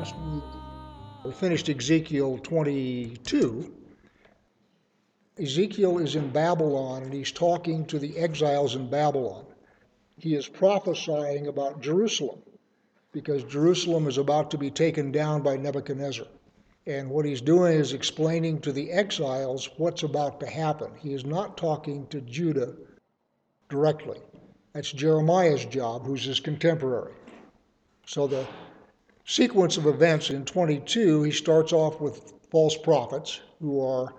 last week we finished Ezekiel 22. Ezekiel is in Babylon and he's talking to the exiles in Babylon. He is prophesying about Jerusalem because Jerusalem is about to be taken down by Nebuchadnezzar. And what he's doing is explaining to the exiles what's about to happen. He is not talking to Judah directly. That's Jeremiah's job, who's his contemporary. So the sequence of events in 22, he starts off with false prophets who are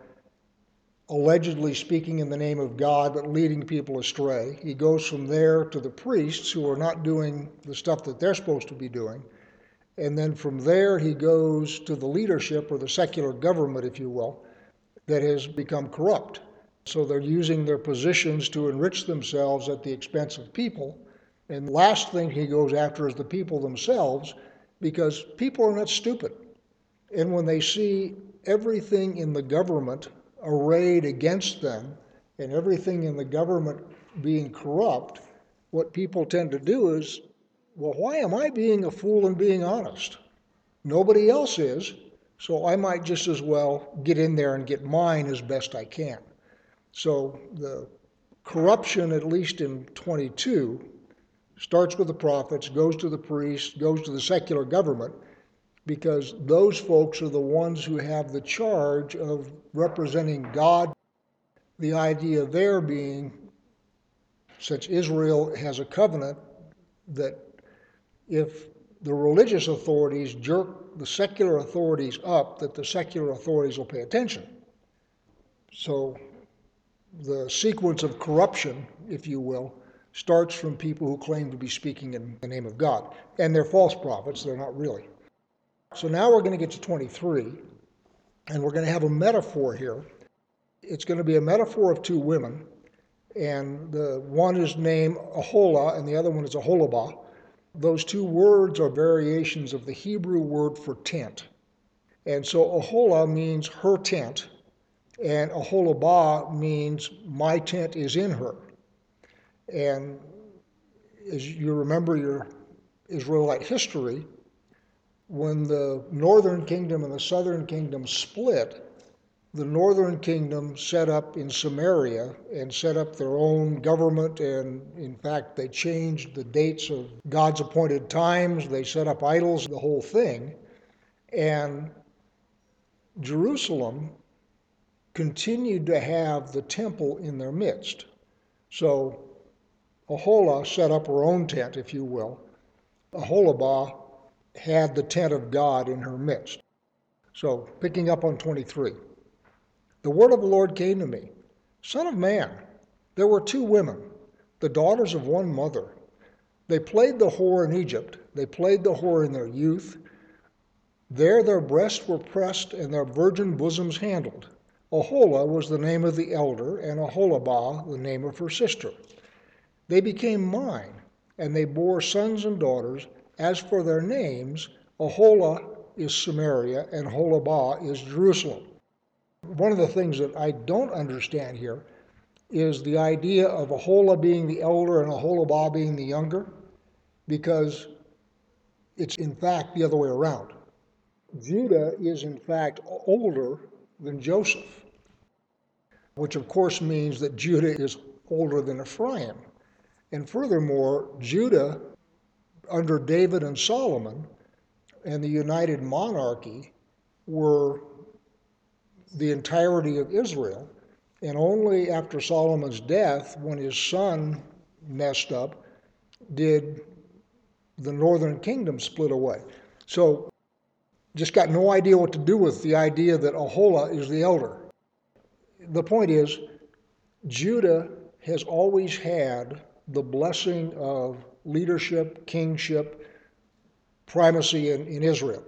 allegedly speaking in the name of God but leading people astray. He goes from there to the priests who are not doing the stuff that they're supposed to be doing. And then from there, he goes to the leadership or the secular government, if you will, that has become corrupt. So they're using their positions to enrich themselves at the expense of people. And last thing he goes after is the people themselves because people are not stupid. And when they see everything in the government arrayed against them and everything in the government being corrupt, what people tend to do is, well, why am I being a fool and being honest? Nobody else is, so I might just as well get in there and get mine as best I can. So the corruption, at least in 22, starts with the prophets, goes to the priests, goes to the secular government, because those folks are the ones who have the charge of representing God. The idea there being, since Israel has a covenant, that if the religious authorities jerk the secular authorities up, that the secular authorities will pay attention. So the sequence of corruption, if you will, starts from people who claim to be speaking in the name of God. And they're false prophets, they're not really. So now we're going to get to 23, and we're going to have a metaphor here. It's going to be a metaphor of two women, and the one is named Aholah, and the other one is Aholibah. Those two words are variations of the Hebrew word for tent. And so Aholah means her tent, and Aholibah means my tent is in her. And as you remember your Israelite history, when the northern kingdom and the southern kingdom split, the northern kingdom set up in Samaria and set up their own government. And in fact, they changed the dates of God's appointed times, they set up idols, the whole thing. And Jerusalem continued to have the temple in their midst. So Aholah set up her own tent, if you will. Aholibah had the tent of God in her midst. So, picking up on 23. The word of the Lord came to me Son of man, there were two women, the daughters of one mother. They played the whore in Egypt, they played the whore in their youth. There their breasts were pressed and their virgin bosoms handled. Aholah was the name of the elder, and Aholibah the name of her sister. They became mine, and they bore sons and daughters. As for their names, Aholah is Samaria, and Aholibah is Jerusalem. One of the things that I don't understand here is the idea of Aholah being the elder and Aholibah being the younger, because it's in fact the other way around. Judah is in fact older than Joseph, which of course means that Judah is older than Ephraim. And furthermore, Judah, under David and Solomon, and the United Monarchy, were the entirety of Israel. And only after Solomon's death, when his son messed up, did the northern kingdom split away. So, just got no idea what to do with the idea that Aholah is the elder. The point is, Judah has always had the blessing of leadership, kingship, primacy in, in Israel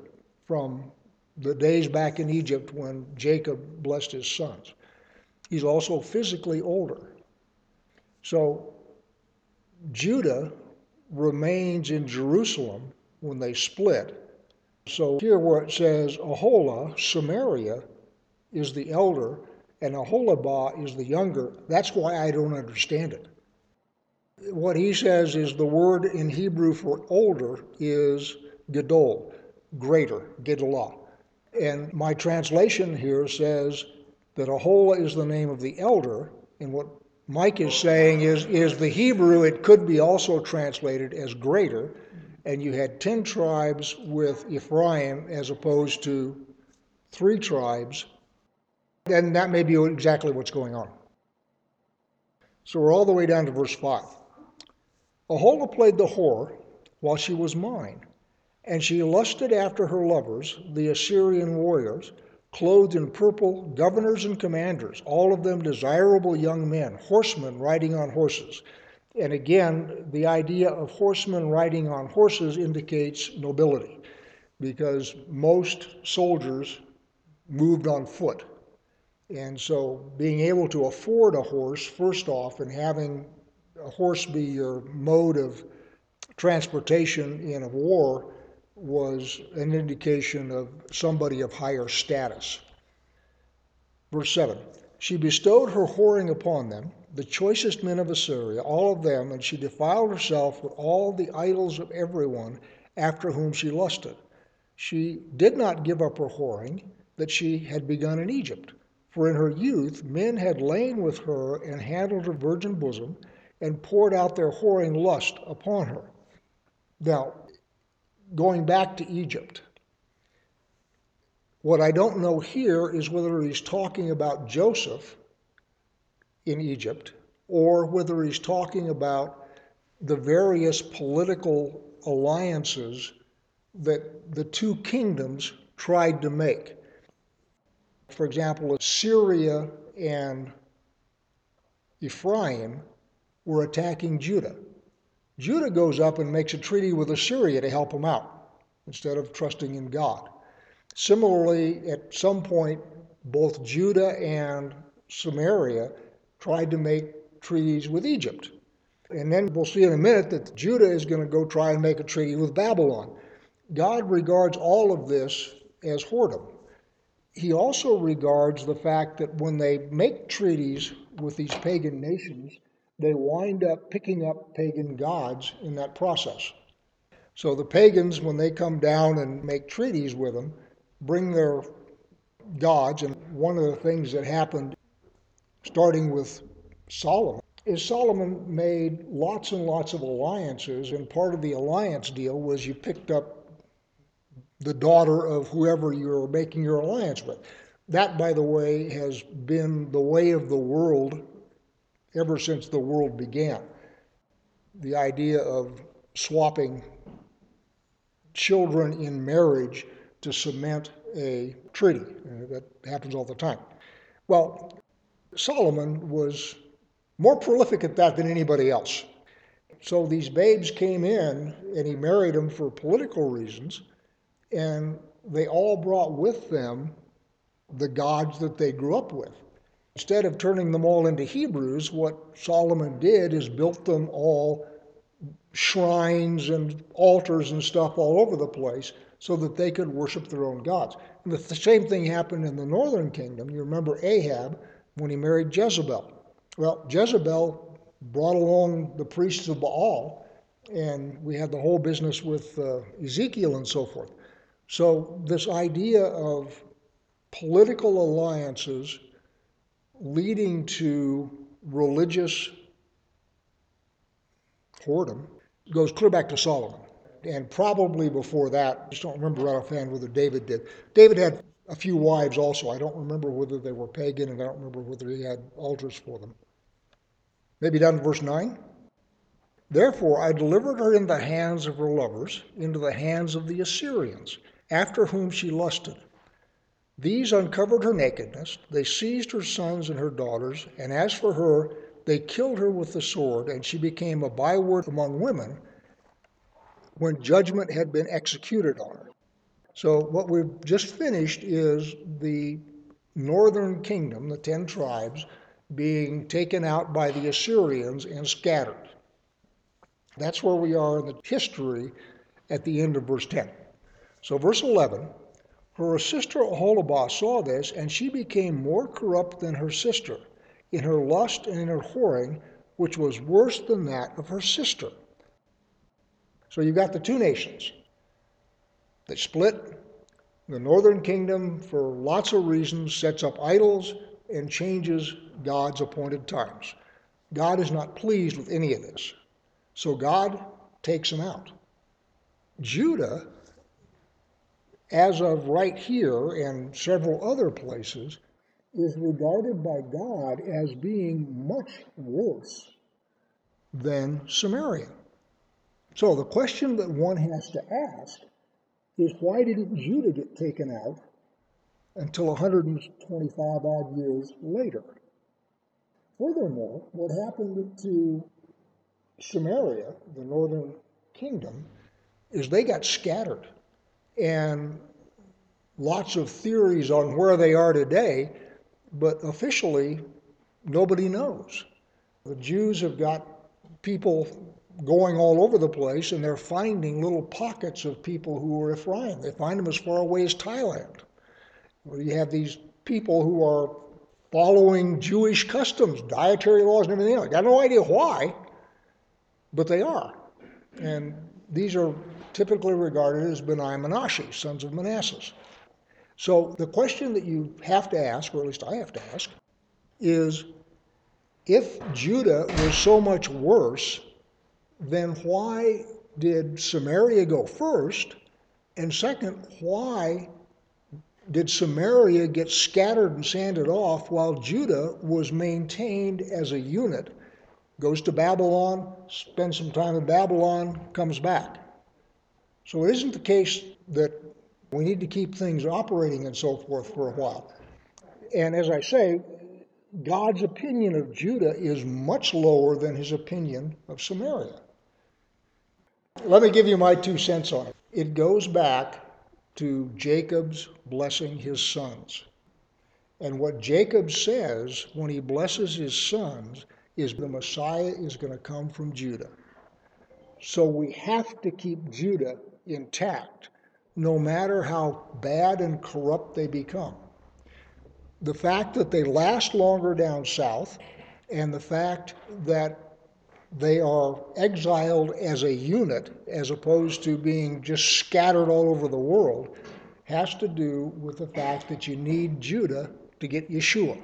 from the days back in Egypt when Jacob blessed his sons. He's also physically older. So Judah remains in Jerusalem when they split. So here where it says Aholah, Samaria, is the elder, and Aholibah is the younger, that's why I don't understand it what he says is the word in Hebrew for older is gadol. greater, Gedaliah. And my translation here says that Aholah is the name of the elder, and what Mike is saying is, is the Hebrew, it could be also translated as greater, and you had 10 tribes with Ephraim as opposed to three tribes, and that may be exactly what's going on. So we're all the way down to verse 5. Aholah played the whore while she was mine, and she lusted after her lovers, the Assyrian warriors, clothed in purple, governors and commanders, all of them desirable young men, horsemen riding on horses. And again, the idea of horsemen riding on horses indicates nobility, because most soldiers moved on foot. And so being able to afford a horse, first off, and having horse be your mode of transportation in a war was an indication of somebody of higher status. Verse 7 She bestowed her whoring upon them, the choicest men of Assyria, all of them, and she defiled herself with all the idols of everyone after whom she lusted. She did not give up her whoring that she had begun in Egypt. For in her youth men had lain with her and handled her virgin bosom and poured out their whoring lust upon her. Now, going back to Egypt. What I don't know here is whether he's talking about Joseph in Egypt or whether he's talking about the various political alliances that the two kingdoms tried to make. For example, Syria and Ephraim were attacking Judah. Judah goes up and makes a treaty with Assyria to help him out instead of trusting in God. Similarly, at some point, both Judah and Samaria tried to make treaties with Egypt. And then we'll see in a minute that Judah is going to go try and make a treaty with Babylon. God regards all of this as whoredom. He also regards the fact that when they make treaties with these pagan nations, they wind up picking up pagan gods in that process. So the pagans, when they come down and make treaties with them, bring their gods. And one of the things that happened, starting with Solomon, is Solomon made lots and lots of alliances. And part of the alliance deal was you picked up the daughter of whoever you were making your alliance with. That, by the way, has been the way of the world ever since the world began. The idea of swapping children in marriage to cement a treaty. Uh, that happens all the time. Well, Solomon was more prolific at that than anybody else. So these babes came in and he married them for political reasons, and they all brought with them the gods that they grew up with. Instead of turning them all into Hebrews, what Solomon did is built them all shrines and altars and stuff all over the place so that they could worship their own gods. And the same thing happened in the northern kingdom. You remember Ahab when he married Jezebel. Well, Jezebel brought along the priests of Baal, and we had the whole business with uh, Ezekiel and so forth. So, this idea of political alliances leading to religious whoredom goes clear back to Solomon. And probably before that, I just don't remember right offhand whether David did. David had a few wives also. I don't remember whether they were pagan, and I don't remember whether he had altars for them. Maybe down to verse 9. Therefore I delivered her in the hands of her lovers, into the hands of the Assyrians, after whom she lusted. These uncovered her nakedness, they seized her sons and her daughters, and as for her, they killed her with the sword, and she became a byword among women when judgment had been executed on her. So, what we've just finished is the northern kingdom, the ten tribes, being taken out by the Assyrians and scattered. That's where we are in the history at the end of verse 10. So, verse 11 her sister Aholibah saw this, and she became more corrupt than her sister in her lust and in her whoring, which was worse than that of her sister. So you've got the two nations. They split. The northern kingdom, for lots of reasons, sets up idols and changes God's appointed times. God is not pleased with any of this. So God takes them out. Judah, as of right here and several other places, is regarded by God as being much worse than Samaria. So the question that one has to ask is why didn't Judah get taken out until 125 odd years later? Furthermore, what happened to Samaria, the northern kingdom, is they got scattered. And lots of theories on where they are today, but officially, nobody knows. The Jews have got people going all over the place, and they're finding little pockets of people who are Ephraim. They find them as far away as Thailand, where you have these people who are following Jewish customs, dietary laws, and everything else. I got no idea why, but they are. And these are typically regarded as Beni Menashe, sons of Manasseh. So the question that you have to ask, or at least I have to ask, is if Judah was so much worse then why did Samaria go first? And second, why did Samaria get scattered and sanded off while Judah was maintained as a unit? Goes to Babylon, spends some time in Babylon, comes back. So it isn't the case that we need to keep things operating and so forth for a while. And as I say, God's opinion of Judah is much lower than his opinion of Samaria. Let me give you my two cents on it. It goes back to Jacob's blessing his sons. And what Jacob says when he blesses his sons is the Messiah is going to come from Judah. So we have to keep Judah intact, no matter how bad and corrupt they become. The fact that they last longer down south, and the fact that they are exiled as a unit as opposed to being just scattered all over the world has to do with the fact that you need Judah to get Yeshua.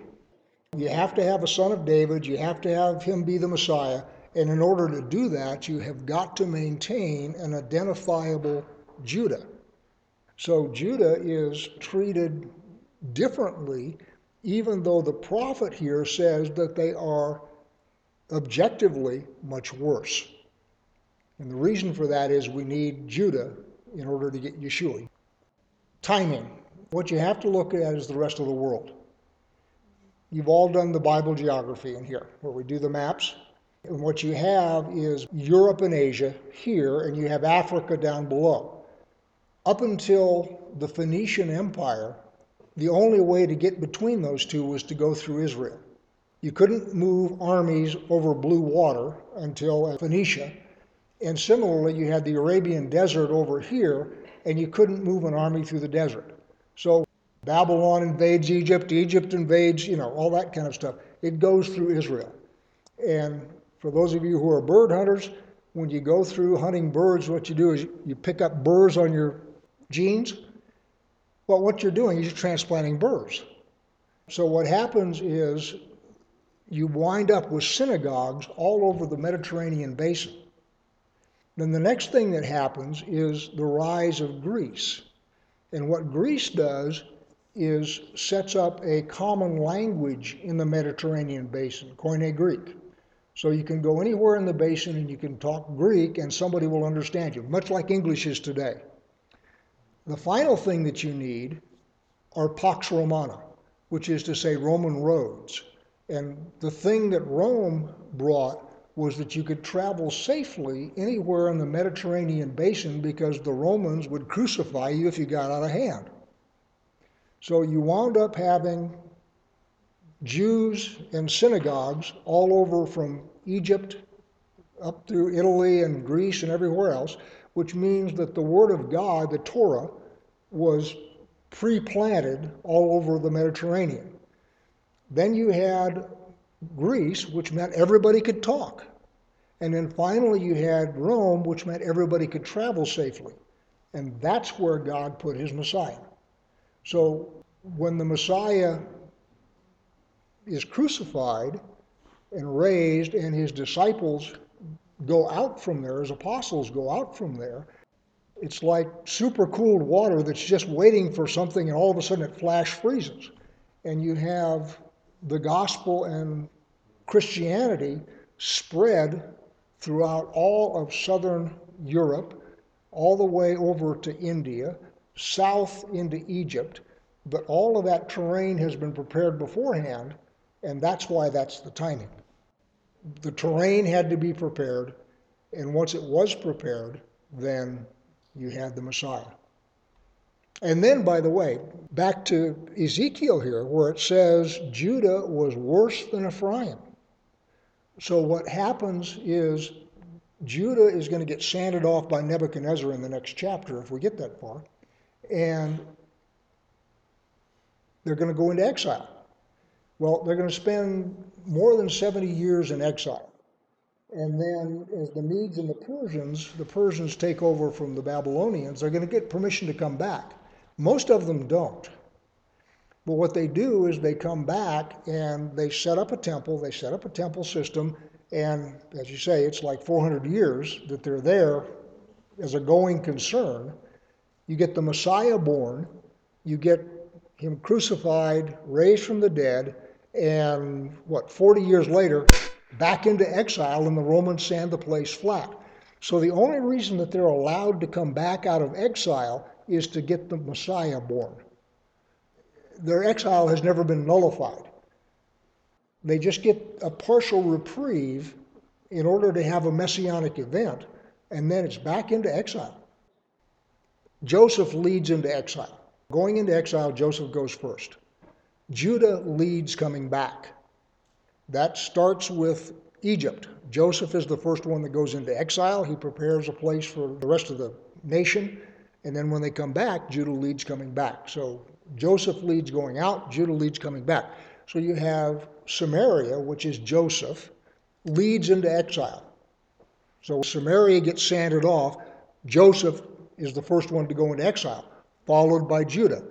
You have to have a son of David, you have to have him be the Messiah, and in order to do that, you have got to maintain an identifiable Judah. So Judah is treated differently, even though the prophet here says that they are objectively much worse. And the reason for that is we need Judah in order to get Yeshua. Timing. What you have to look at is the rest of the world. You've all done the Bible geography in here, where we do the maps. And what you have is Europe and Asia here, and you have Africa down below. Up until the Phoenician Empire, the only way to get between those two was to go through Israel. You couldn't move armies over blue water until Phoenicia. And similarly, you had the Arabian desert over here, and you couldn't move an army through the desert. So Babylon invades Egypt, Egypt invades, you know, all that kind of stuff. It goes through Israel. And for those of you who are bird hunters, when you go through hunting birds, what you do is you pick up burrs on your jeans. Well, what you're doing is you're transplanting burrs. So what happens is you wind up with synagogues all over the Mediterranean basin. Then the next thing that happens is the rise of Greece. And what Greece does is sets up a common language in the Mediterranean basin, Koine Greek. So you can go anywhere in the basin and you can talk Greek and somebody will understand you, much like English is today. The final thing that you need are Pax Romana, which is to say Roman roads. And the thing that Rome brought was that you could travel safely anywhere in the Mediterranean basin because the Romans would crucify you if you got out of hand. So you wound up having Jews and synagogues all over from Egypt up through Italy and Greece and everywhere else, which means that the Word of God, the Torah, was pre planted all over the Mediterranean. Then you had Greece, which meant everybody could talk. And then finally you had Rome, which meant everybody could travel safely. And that's where God put his Messiah. So when the Messiah is crucified and raised, and his disciples go out from there, his apostles go out from there, it's like super cooled water that's just waiting for something, and all of a sudden it flash freezes. And you have the gospel and Christianity spread throughout all of southern Europe, all the way over to India, south into Egypt. But all of that terrain has been prepared beforehand, and that's why that's the timing. The terrain had to be prepared, and once it was prepared, then you had the Messiah. And then, by the way, back to Ezekiel here, where it says Judah was worse than Ephraim. So, what happens is Judah is going to get sanded off by Nebuchadnezzar in the next chapter, if we get that far, and they're going to go into exile. Well, they're going to spend more than 70 years in exile. And then, as the Medes and the Persians, the Persians take over from the Babylonians, they're going to get permission to come back. Most of them don't. But what they do is they come back and they set up a temple, they set up a temple system, and as you say, it's like 400 years that they're there as a going concern. You get the Messiah born, you get him crucified, raised from the dead, and what, 40 years later, back into exile, and the Romans sand the place flat. So the only reason that they're allowed to come back out of exile is to get the Messiah born. Their exile has never been nullified. They just get a partial reprieve in order to have a messianic event, and then it's back into exile. Joseph leads into exile. Going into exile, Joseph goes first. Judah leads coming back. That starts with Egypt. Joseph is the first one that goes into exile. He prepares a place for the rest of the nation. And then when they come back, Judah leads coming back. So Joseph leads going out, Judah leads coming back. So you have Samaria, which is Joseph, leads into exile. So Samaria gets sanded off. Joseph is the first one to go into exile, followed by Judah.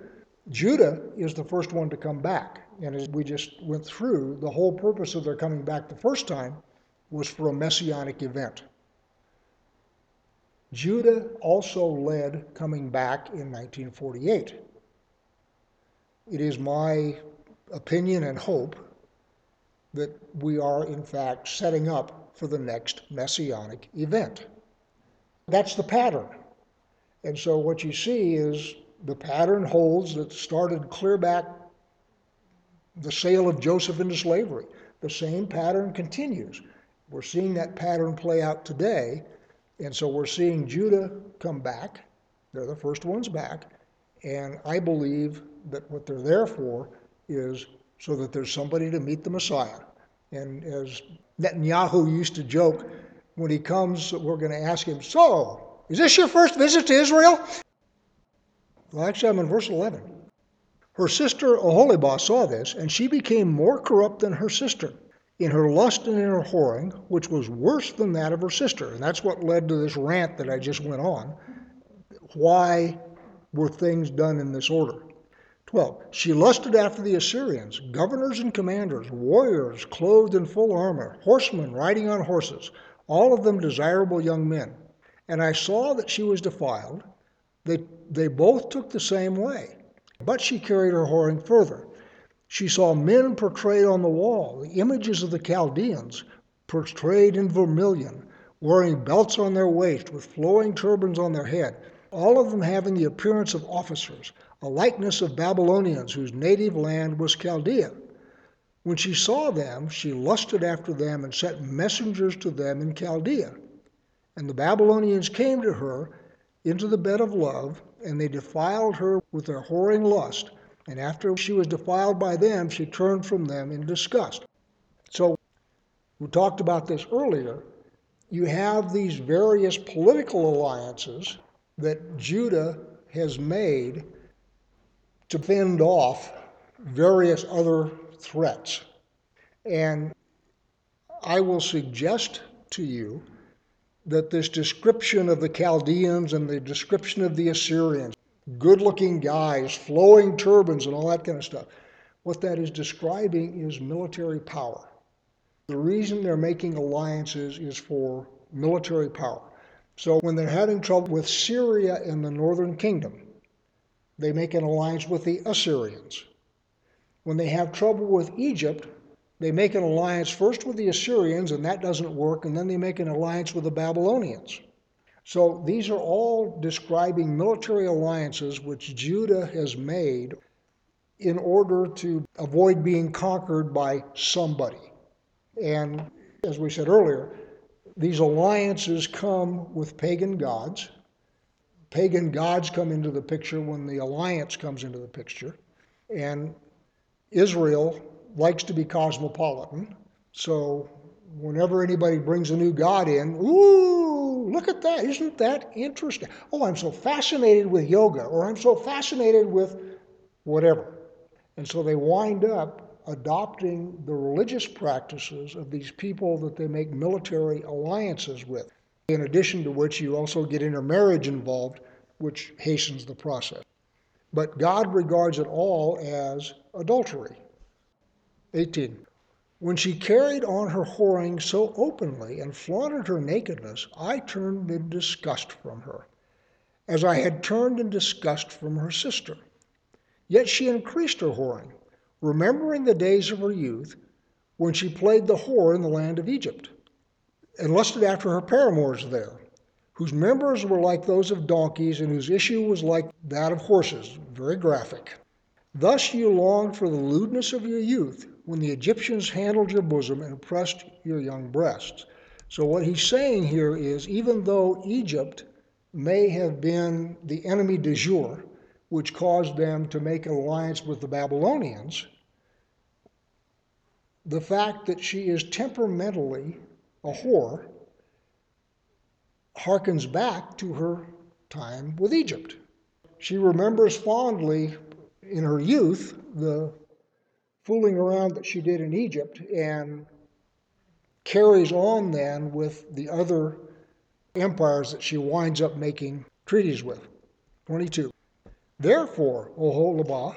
Judah is the first one to come back. And as we just went through, the whole purpose of their coming back the first time was for a messianic event. Judah also led coming back in 1948. It is my opinion and hope that we are, in fact, setting up for the next messianic event. That's the pattern. And so what you see is the pattern holds that started clear back the sale of Joseph into slavery. The same pattern continues. We're seeing that pattern play out today and so we're seeing Judah come back. They're the first ones back. And I believe that what they're there for is so that there's somebody to meet the Messiah. And as Netanyahu used to joke, when he comes, we're going to ask him, So, is this your first visit to Israel? Well, actually, I'm in verse 11. Her sister Oholibah saw this, and she became more corrupt than her sister in her lust and in her whoring, which was worse than that of her sister. And that's what led to this rant that I just went on. Why were things done in this order? 12. She lusted after the Assyrians, governors and commanders, warriors clothed in full armor, horsemen riding on horses, all of them desirable young men. And I saw that she was defiled. They, they both took the same way. But she carried her whoring further. She saw men portrayed on the wall, the images of the Chaldeans, portrayed in vermilion, wearing belts on their waist with flowing turbans on their head, all of them having the appearance of officers, a likeness of Babylonians whose native land was Chaldea. When she saw them, she lusted after them and sent messengers to them in Chaldea. And the Babylonians came to her into the bed of love, and they defiled her with their whoring lust and after she was defiled by them, she turned from them in disgust. So, we talked about this earlier. You have these various political alliances that Judah has made to fend off various other threats. And I will suggest to you that this description of the Chaldeans and the description of the Assyrians, good looking guys, flowing turbans, and all that kind of stuff, what that is describing is military power. The reason they're making alliances is for military power. So when they're having trouble with Syria and the northern kingdom, they make an alliance with the Assyrians. When they have trouble with Egypt, they make an alliance first with the Assyrians, and that doesn't work, and then they make an alliance with the Babylonians. So these are all describing military alliances which Judah has made in order to avoid being conquered by somebody. And as we said earlier, these alliances come with pagan gods. Pagan gods come into the picture when the alliance comes into the picture. And Israel likes to be cosmopolitan. So whenever anybody brings a new god in, ooh, look at that. Isn't that interesting? Oh, I'm so fascinated with yoga, or I'm so fascinated with whatever. And so they wind up adopting the religious practices of these people that they make military alliances with. In addition to which, you also get intermarriage involved, which hastens the process. But God regards it all as adultery. 18. When she carried on her whoring so openly and flaunted her nakedness, I turned in disgust from her, as I had turned in disgust from her sister. Yet she increased her whoring, remembering the days of her youth, when she played the whore in the land of Egypt, and lusted after her paramours there, whose members were like those of donkeys, and whose issue was like that of horses, very graphic. Thus you longed for the lewdness of your youth, when the Egyptians handled your bosom and pressed your young breasts. So, what he's saying here is even though Egypt may have been the enemy de jour, which caused them to make an alliance with the Babylonians, the fact that she is temperamentally a whore harkens back to her time with Egypt. She remembers fondly in her youth the fooling around that she did in Egypt and carries on then with the other empires that she winds up making treaties with. 22. Therefore, Oholibah,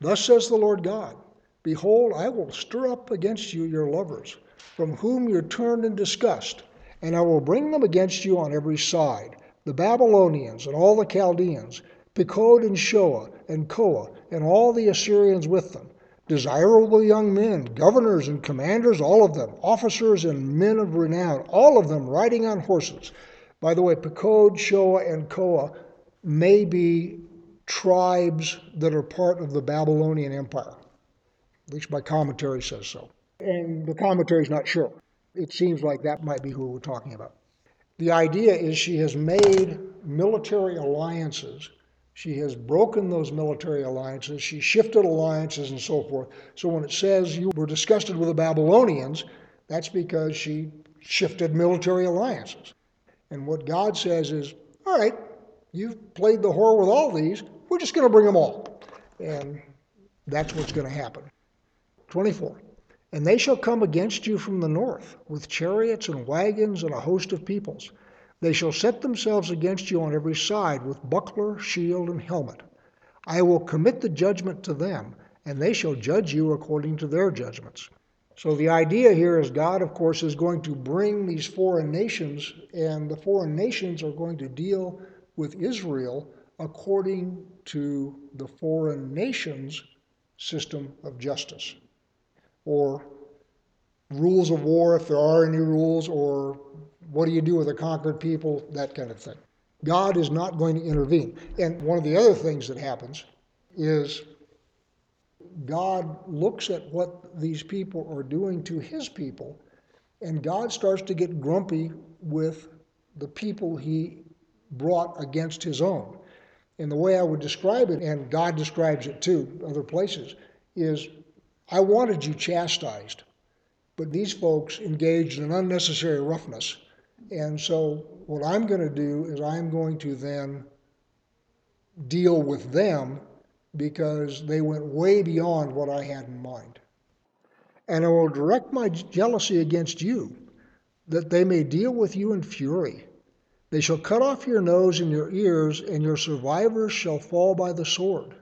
thus says the Lord God, Behold, I will stir up against you your lovers, from whom you turned in disgust, and I will bring them against you on every side the Babylonians and all the Chaldeans, Pekod and Shoa and Koa, and all the Assyrians with them desirable young men, governors and commanders, all of them, officers and men of renown, all of them riding on horses. By the way, Pekod, Shoa, and Koa may be tribes that are part of the Babylonian Empire. At least my commentary says so. And the commentary is not sure. It seems like that might be who we're talking about. The idea is she has made military alliances she has broken those military alliances. She shifted alliances and so forth. So when it says you were disgusted with the Babylonians, that's because she shifted military alliances. And what God says is, all right, you've played the whore with all these. We're just going to bring them all. And that's what's going to happen. 24. And they shall come against you from the north with chariots and wagons and a host of peoples they shall set themselves against you on every side with buckler, shield, and helmet. I will commit the judgment to them, and they shall judge you according to their judgments. So the idea here is God, of course, is going to bring these foreign nations, and the foreign nations are going to deal with Israel according to the foreign nations' system of justice, or rules of war, if there are any rules, or what do you do with a conquered people? That kind of thing. God is not going to intervene. And one of the other things that happens is God looks at what these people are doing to his people, and God starts to get grumpy with the people he brought against his own. And the way I would describe it, and God describes it too, other places, is I wanted you chastised, but these folks engaged in unnecessary roughness and so, what I'm going to do is I'm going to then deal with them because they went way beyond what I had in mind. And I will direct my jealousy against you, that they may deal with you in fury. They shall cut off your nose and your ears, and your survivors shall fall by the sword.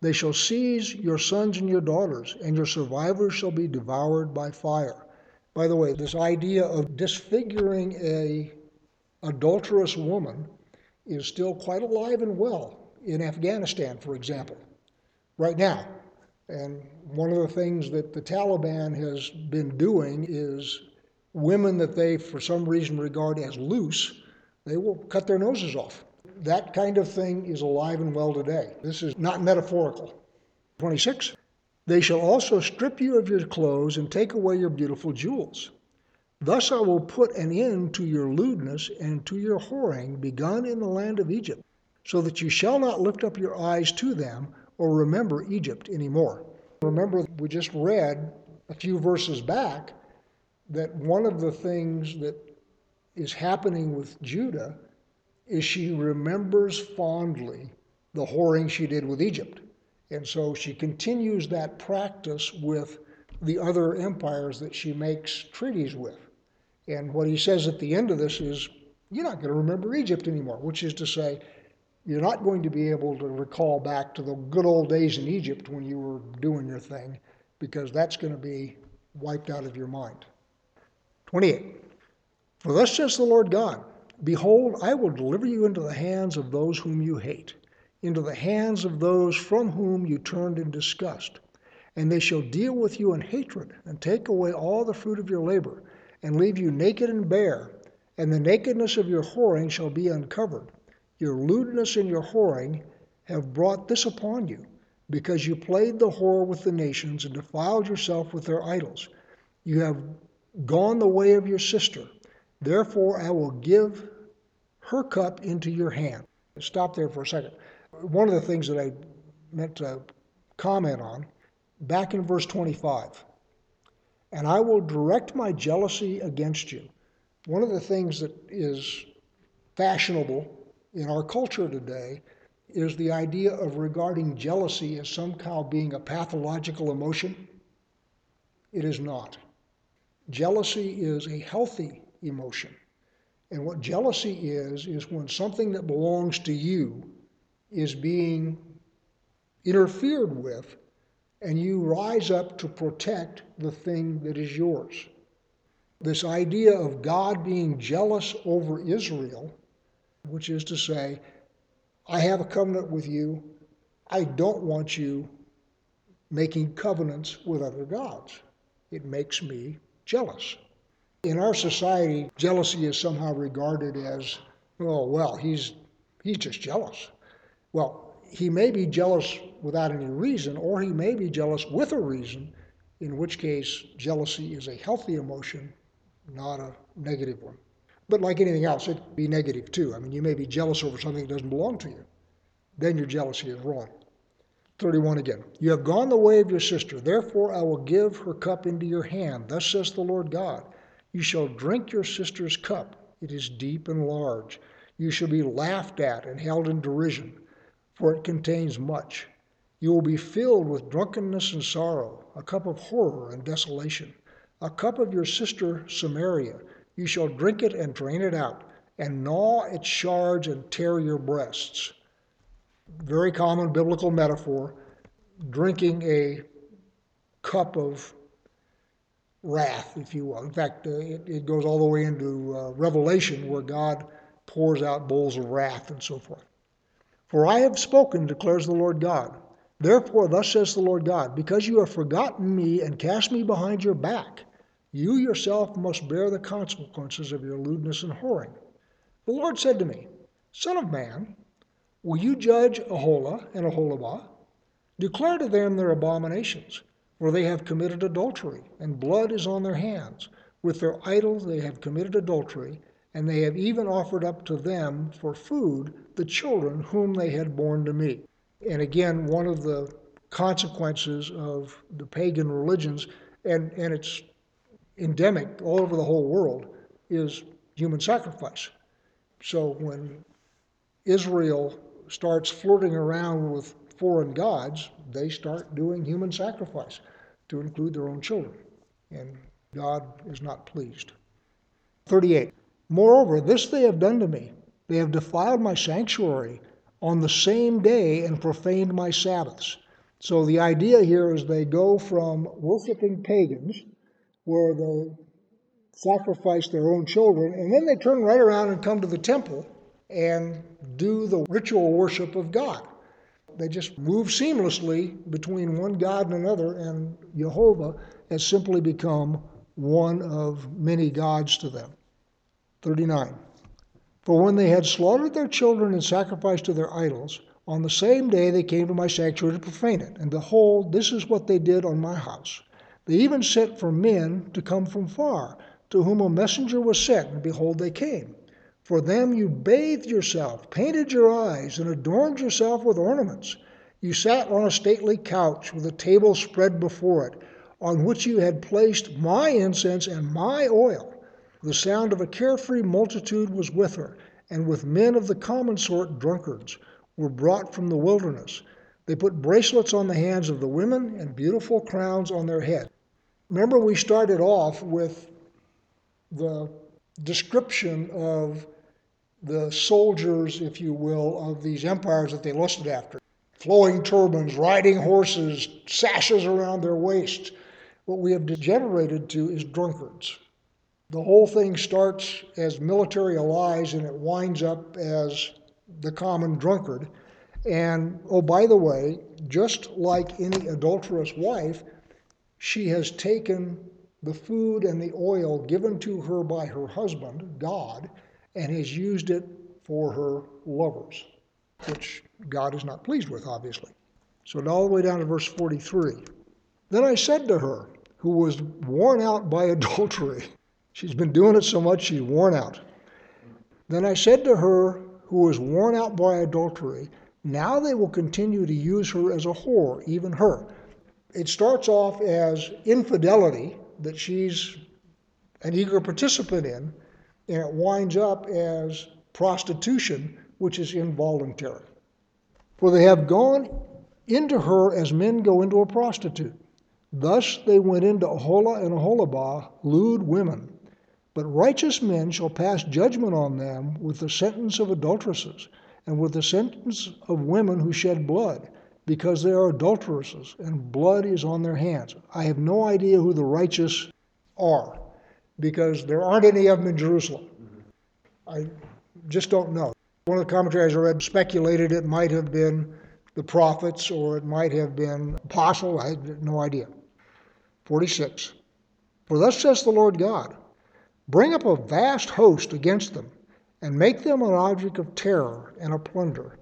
They shall seize your sons and your daughters, and your survivors shall be devoured by fire. By the way, this idea of disfiguring a adulterous woman is still quite alive and well in Afghanistan, for example, right now. And one of the things that the Taliban has been doing is women that they, for some reason, regard as loose, they will cut their noses off. That kind of thing is alive and well today. This is not metaphorical. 26. They shall also strip you of your clothes and take away your beautiful jewels. Thus I will put an end to your lewdness and to your whoring begun in the land of Egypt, so that you shall not lift up your eyes to them or remember Egypt anymore. Remember, we just read a few verses back that one of the things that is happening with Judah is she remembers fondly the whoring she did with Egypt. And so she continues that practice with the other empires that she makes treaties with. And what he says at the end of this is, you're not going to remember Egypt anymore, which is to say, you're not going to be able to recall back to the good old days in Egypt when you were doing your thing, because that's going to be wiped out of your mind. 28. For thus says the Lord God Behold, I will deliver you into the hands of those whom you hate, into the hands of those from whom you turned in disgust. And they shall deal with you in hatred, and take away all the fruit of your labor, and leave you naked and bare. And the nakedness of your whoring shall be uncovered. Your lewdness and your whoring have brought this upon you, because you played the whore with the nations and defiled yourself with their idols. You have gone the way of your sister. Therefore, I will give her cup into your hand. Stop there for a second. One of the things that I meant to comment on, back in verse 25, and I will direct my jealousy against you. One of the things that is fashionable in our culture today is the idea of regarding jealousy as somehow being a pathological emotion. It is not. Jealousy is a healthy emotion. And what jealousy is, is when something that belongs to you is being interfered with, and you rise up to protect the thing that is yours. This idea of God being jealous over Israel, which is to say, I have a covenant with you, I don't want you making covenants with other gods. It makes me jealous. In our society, jealousy is somehow regarded as, oh, well, he's, he's just jealous. Well, he may be jealous without any reason, or he may be jealous with a reason, in which case jealousy is a healthy emotion, not a negative one. But like anything else, it can be negative too. I mean, you may be jealous over something that doesn't belong to you. Then your jealousy is wrong. 31 again. You have gone the way of your sister. Therefore, I will give her cup into your hand. Thus says the Lord God You shall drink your sister's cup. It is deep and large. You shall be laughed at and held in derision, for it contains much. You will be filled with drunkenness and sorrow, a cup of horror and desolation, a cup of your sister Samaria. You shall drink it and drain it out, and gnaw its shards and tear your breasts very common biblical metaphor, drinking a cup of wrath, if you will. In fact, uh, it, it, goes all the way into uh, Revelation where God pours out bowls of wrath and so forth. For I have spoken, declares the Lord God. Therefore, thus says the Lord God, because you have forgotten me and cast me behind your back, you yourself must bear the consequences of your lewdness and whoring. The Lord said to me, Son of man, Will you judge Aholah and Aholibah? Declare to them their abominations, for they have committed adultery, and blood is on their hands. With their idols they have committed adultery, and they have even offered up to them for food the children whom they had borne to me. And again, one of the consequences of the pagan religions, and, and it's endemic all over the whole world, is human sacrifice. So when Israel starts flirting around with foreign gods, they start doing human sacrifice to include their own children. And God is not pleased. 38. Moreover, this they have done to me. They have defiled my sanctuary on the same day and profaned my Sabbaths. So the idea here is they go from worshiping pagans, where they sacrifice their own children, and then they turn right around and come to the temple and do the ritual worship of God. They just move seamlessly between one God and another, and Jehovah has simply become one of many gods to them. 39. For when they had slaughtered their children and sacrificed to their idols, on the same day they came to my sanctuary to profane it. And behold, this is what they did on my house. They even sent for men to come from far, to whom a messenger was sent, and behold, they came. For them you bathed yourself, painted your eyes, and adorned yourself with ornaments. You sat on a stately couch with a table spread before it, on which you had placed my incense and my oil. The sound of a carefree multitude was with her, and with men of the common sort, drunkards, were brought from the wilderness. They put bracelets on the hands of the women and beautiful crowns on their head. Remember, we started off with the description of the soldiers, if you will, of these empires that they lusted after. Flowing turbans, riding horses, sashes around their waists. What we have degenerated to is drunkards. The whole thing starts as military allies and it winds up as the common drunkard. And oh, by the way, just like any adulterous wife, she has taken the food and the oil given to her by her husband, God, and has used it for her lovers, which God is not pleased with, obviously. So, all the way down to verse 43. Then I said to her, who was worn out by adultery, she's been doing it so much she's worn out. Then I said to her, who was worn out by adultery, now they will continue to use her as a whore, even her. It starts off as infidelity that she's an eager participant in, and it winds up as prostitution, which is involuntary. For they have gone into her as men go into a prostitute. Thus they went into Aholah and Aholibah, lewd women. But righteous men shall pass judgment on them with the sentence of adulteresses, and with the sentence of women who shed blood, because they are adulteresses, and blood is on their hands. I have no idea who the righteous are because there aren't any of them in Jerusalem. I just don't know. One of the commentaries I read speculated it might have been the prophets or it might have been apostle. I had no idea. 46. For thus says the Lord God Bring up a vast host against them, and make them an object of terror and a plunder.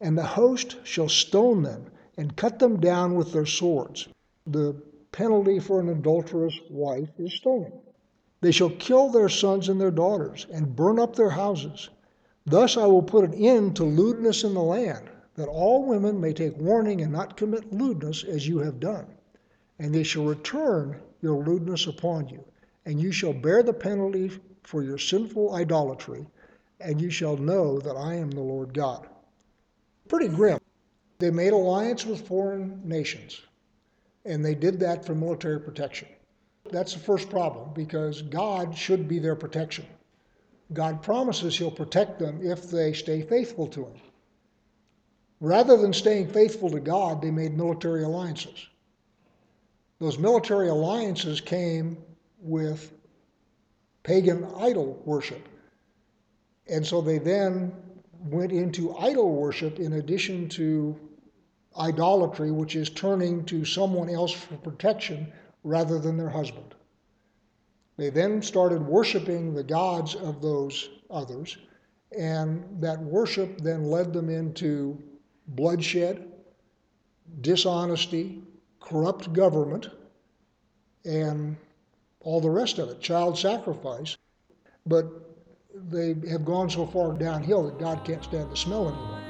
And the host shall stone them and cut them down with their swords. The penalty for an adulterous wife is stoning. They shall kill their sons and their daughters, and burn up their houses. Thus I will put an end to lewdness in the land, that all women may take warning and not commit lewdness as you have done. And they shall return your lewdness upon you, and you shall bear the penalty for your sinful idolatry, and you shall know that I am the Lord God. Pretty grim. They made alliance with foreign nations, and they did that for military protection. That's the first problem because God should be their protection. God promises He'll protect them if they stay faithful to Him. Rather than staying faithful to God, they made military alliances. Those military alliances came with pagan idol worship. And so they then went into idol worship in addition to idolatry, which is turning to someone else for protection rather than their husband. They then started worshiping the gods of those others, and that worship then led them into bloodshed, dishonesty, corrupt government, and all the rest of it, child sacrifice. But they have gone so far downhill that God can't stand the smell anymore.